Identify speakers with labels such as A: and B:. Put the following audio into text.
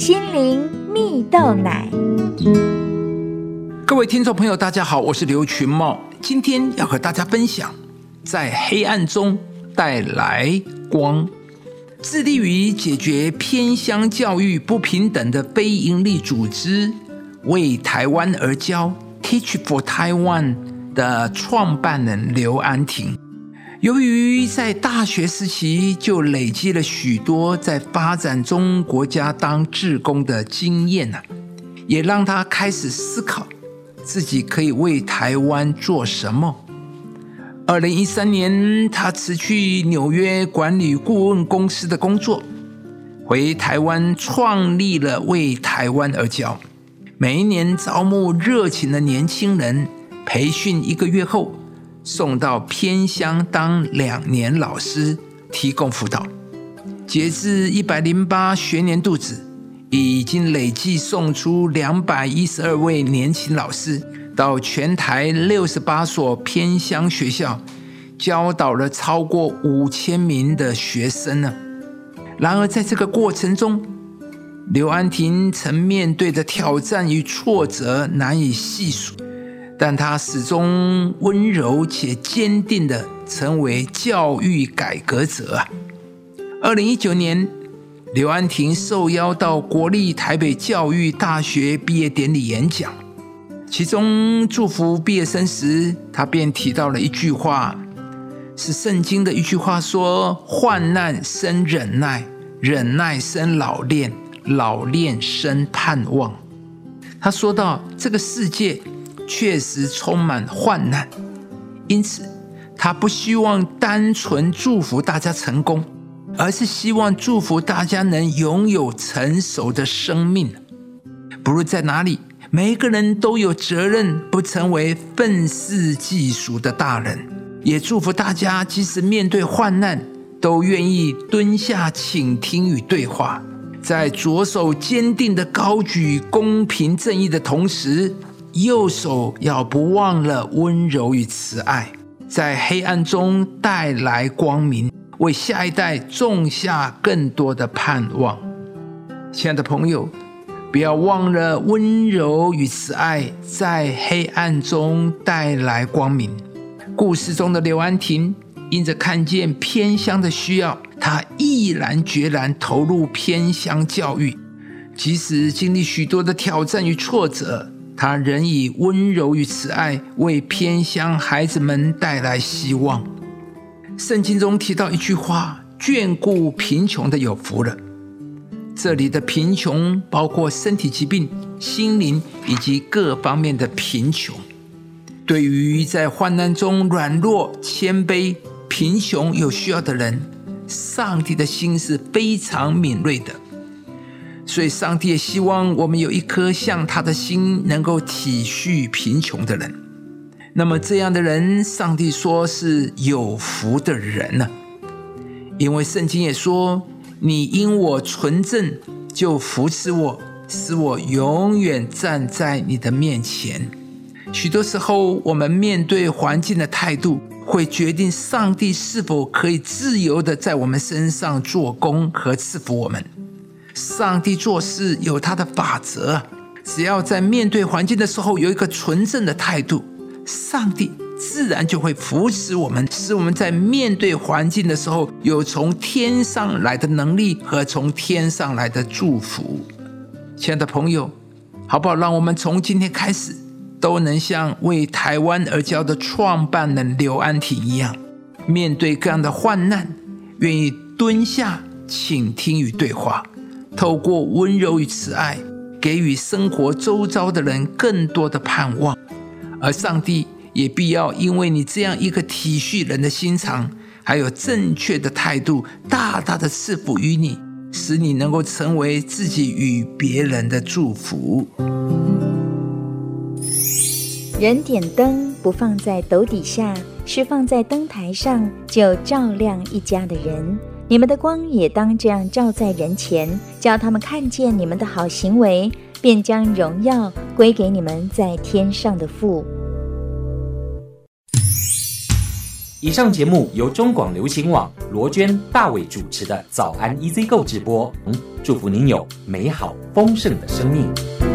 A: 心灵蜜豆奶。
B: 各位听众朋友，大家好，我是刘群茂，今天要和大家分享，在黑暗中带来光，致力于解决偏乡教育不平等的非营利组织——为台湾而教 （Teach for Taiwan） 的创办人刘安婷。由于在大学时期就累积了许多在发展中国家当志工的经验呢，也让他开始思考自己可以为台湾做什么。二零一三年，他辞去纽约管理顾问公司的工作，回台湾创立了为台湾而教，每一年招募热情的年轻人，培训一个月后。送到偏乡当两年老师，提供辅导。截至一百零八学年度止，已经累计送出两百一十二位年轻老师到全台六十八所偏乡学校，教导了超过五千名的学生呢。然而，在这个过程中，刘安婷曾面对的挑战与挫折难以细数。但他始终温柔且坚定地成为教育改革者啊！二零一九年，刘安婷受邀到国立台北教育大学毕业典礼演讲，其中祝福毕业生时，他便提到了一句话，是圣经的一句话，说：“患难生忍耐，忍耐生老练，老练生盼望。”他说到这个世界。确实充满患难，因此他不希望单纯祝福大家成功，而是希望祝福大家能拥有成熟的生命。不论在哪里，每一个人都有责任不成为愤世嫉俗的大人。也祝福大家，即使面对患难，都愿意蹲下倾听与对话，在左手坚定的高举公平正义的同时。右手要不忘了温柔与慈爱，在黑暗中带来光明，为下一代种下更多的盼望。亲爱的朋友，不要忘了温柔与慈爱在黑暗中带来光明。故事中的刘安婷，因着看见偏乡的需要，她毅然决然投入偏乡教育，即使经历许多的挑战与挫折。他仍以温柔与慈爱为偏乡孩子们带来希望。圣经中提到一句话：“眷顾贫穷的有福了。”这里的贫穷包括身体疾病、心灵以及各方面的贫穷。对于在患难中软弱、谦卑、贫穷有需要的人，上帝的心是非常敏锐的。所以，上帝也希望我们有一颗像他的心，能够体恤贫穷的人。那么，这样的人，上帝说是有福的人呢？因为圣经也说：“你因我纯正，就扶持我，使我永远站在你的面前。”许多时候，我们面对环境的态度，会决定上帝是否可以自由的在我们身上做工和赐福我们。上帝做事有他的法则，只要在面对环境的时候有一个纯正的态度，上帝自然就会扶持我们，使我们在面对环境的时候有从天上来的能力和从天上来的祝福。亲爱的朋友，好不好？让我们从今天开始都能像为台湾而教的创办人刘安婷一样，面对各样的患难，愿意蹲下倾听与对话。透过温柔与慈爱，给予生活周遭的人更多的盼望，而上帝也必要因为你这样一个体恤人的心肠，还有正确的态度，大大的赐福于你，使你能够成为自己与别人的祝福。
A: 人点灯不放在斗底下，是放在灯台上，就照亮一家的人。你们的光也当这样照在人前，叫他们看见你们的好行为，便将荣耀归给你们在天上的父。
C: 以上节目由中广流行网罗娟、大伟主持的《早安 EZ 购》直播。祝福您有美好丰盛的生命。